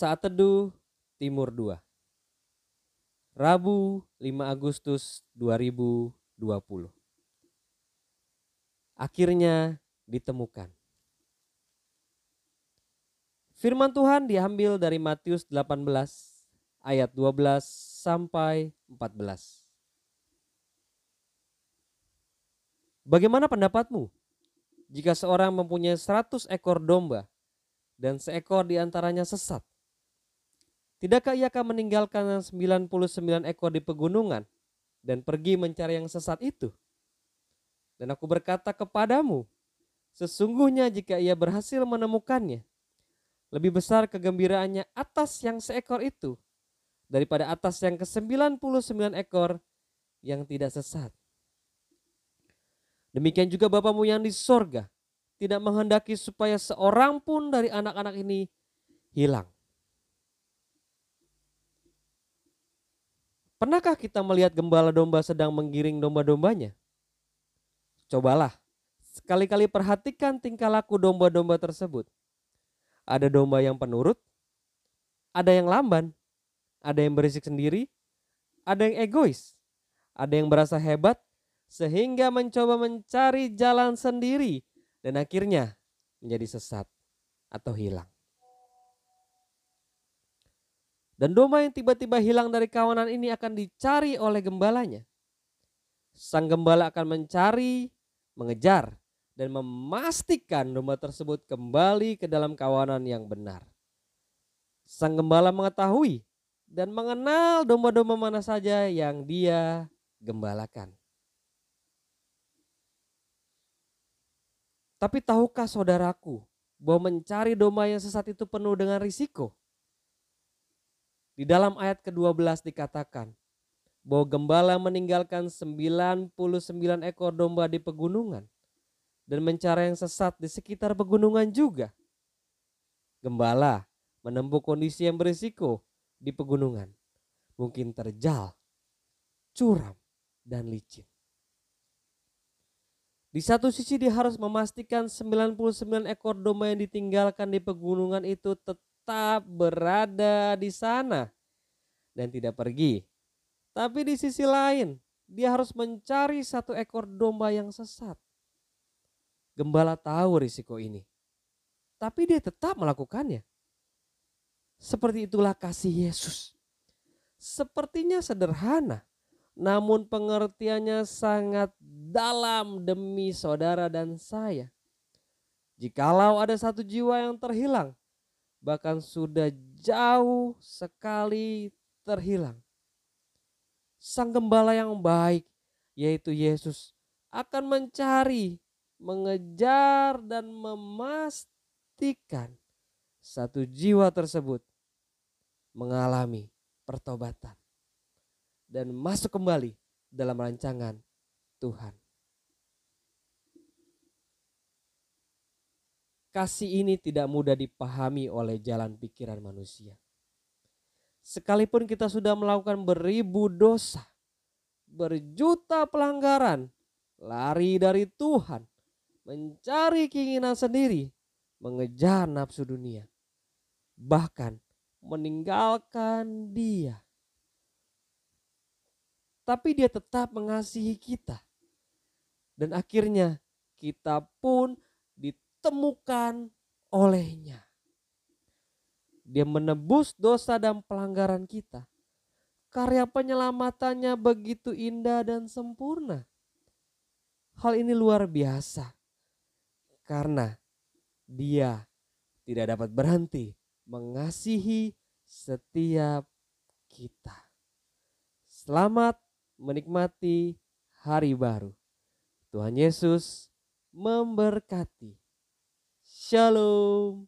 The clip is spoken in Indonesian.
Saat Teduh Timur 2 Rabu 5 Agustus 2020 Akhirnya ditemukan. Firman Tuhan diambil dari Matius 18 ayat 12 sampai 14 Bagaimana pendapatmu? Jika seorang mempunyai 100 ekor domba dan seekor di antaranya sesat? Tidakkah ia akan meninggalkan 99 ekor di pegunungan dan pergi mencari yang sesat itu? Dan aku berkata kepadamu, sesungguhnya jika ia berhasil menemukannya, lebih besar kegembiraannya atas yang seekor itu daripada atas yang ke-99 ekor yang tidak sesat. Demikian juga Bapamu yang di sorga tidak menghendaki supaya seorang pun dari anak-anak ini hilang Pernahkah kita melihat gembala domba sedang menggiring domba-dombanya? Cobalah, sekali-kali perhatikan tingkah laku domba-domba tersebut. Ada domba yang penurut, ada yang lamban, ada yang berisik sendiri, ada yang egois, ada yang merasa hebat, sehingga mencoba mencari jalan sendiri dan akhirnya menjadi sesat atau hilang. Dan domba yang tiba-tiba hilang dari kawanan ini akan dicari oleh gembalanya. Sang gembala akan mencari, mengejar, dan memastikan domba tersebut kembali ke dalam kawanan yang benar. Sang gembala mengetahui dan mengenal domba-domba mana saja yang dia gembalakan. Tapi tahukah saudaraku bahwa mencari domba yang sesat itu penuh dengan risiko? Di dalam ayat ke-12 dikatakan bahwa gembala meninggalkan 99 ekor domba di pegunungan dan mencari yang sesat di sekitar pegunungan juga. Gembala menempuh kondisi yang berisiko di pegunungan. Mungkin terjal, curam, dan licin. Di satu sisi dia harus memastikan 99 ekor domba yang ditinggalkan di pegunungan itu tetap tetap berada di sana dan tidak pergi. Tapi di sisi lain, dia harus mencari satu ekor domba yang sesat. Gembala tahu risiko ini, tapi dia tetap melakukannya. Seperti itulah kasih Yesus. Sepertinya sederhana, namun pengertiannya sangat dalam demi saudara dan saya. Jikalau ada satu jiwa yang terhilang, bahkan sudah jauh sekali terhilang. Sang gembala yang baik, yaitu Yesus, akan mencari, mengejar, dan memastikan satu jiwa tersebut mengalami pertobatan dan masuk kembali dalam rancangan Tuhan. Kasih ini tidak mudah dipahami oleh jalan pikiran manusia. Sekalipun kita sudah melakukan beribu dosa, berjuta pelanggaran, lari dari Tuhan, mencari keinginan sendiri, mengejar nafsu dunia, bahkan meninggalkan Dia. Tapi Dia tetap mengasihi kita, dan akhirnya kita pun ditemukan olehnya. Dia menebus dosa dan pelanggaran kita. Karya penyelamatannya begitu indah dan sempurna. Hal ini luar biasa karena dia tidak dapat berhenti mengasihi setiap kita. Selamat menikmati hari baru. Tuhan Yesus memberkati. Shalom.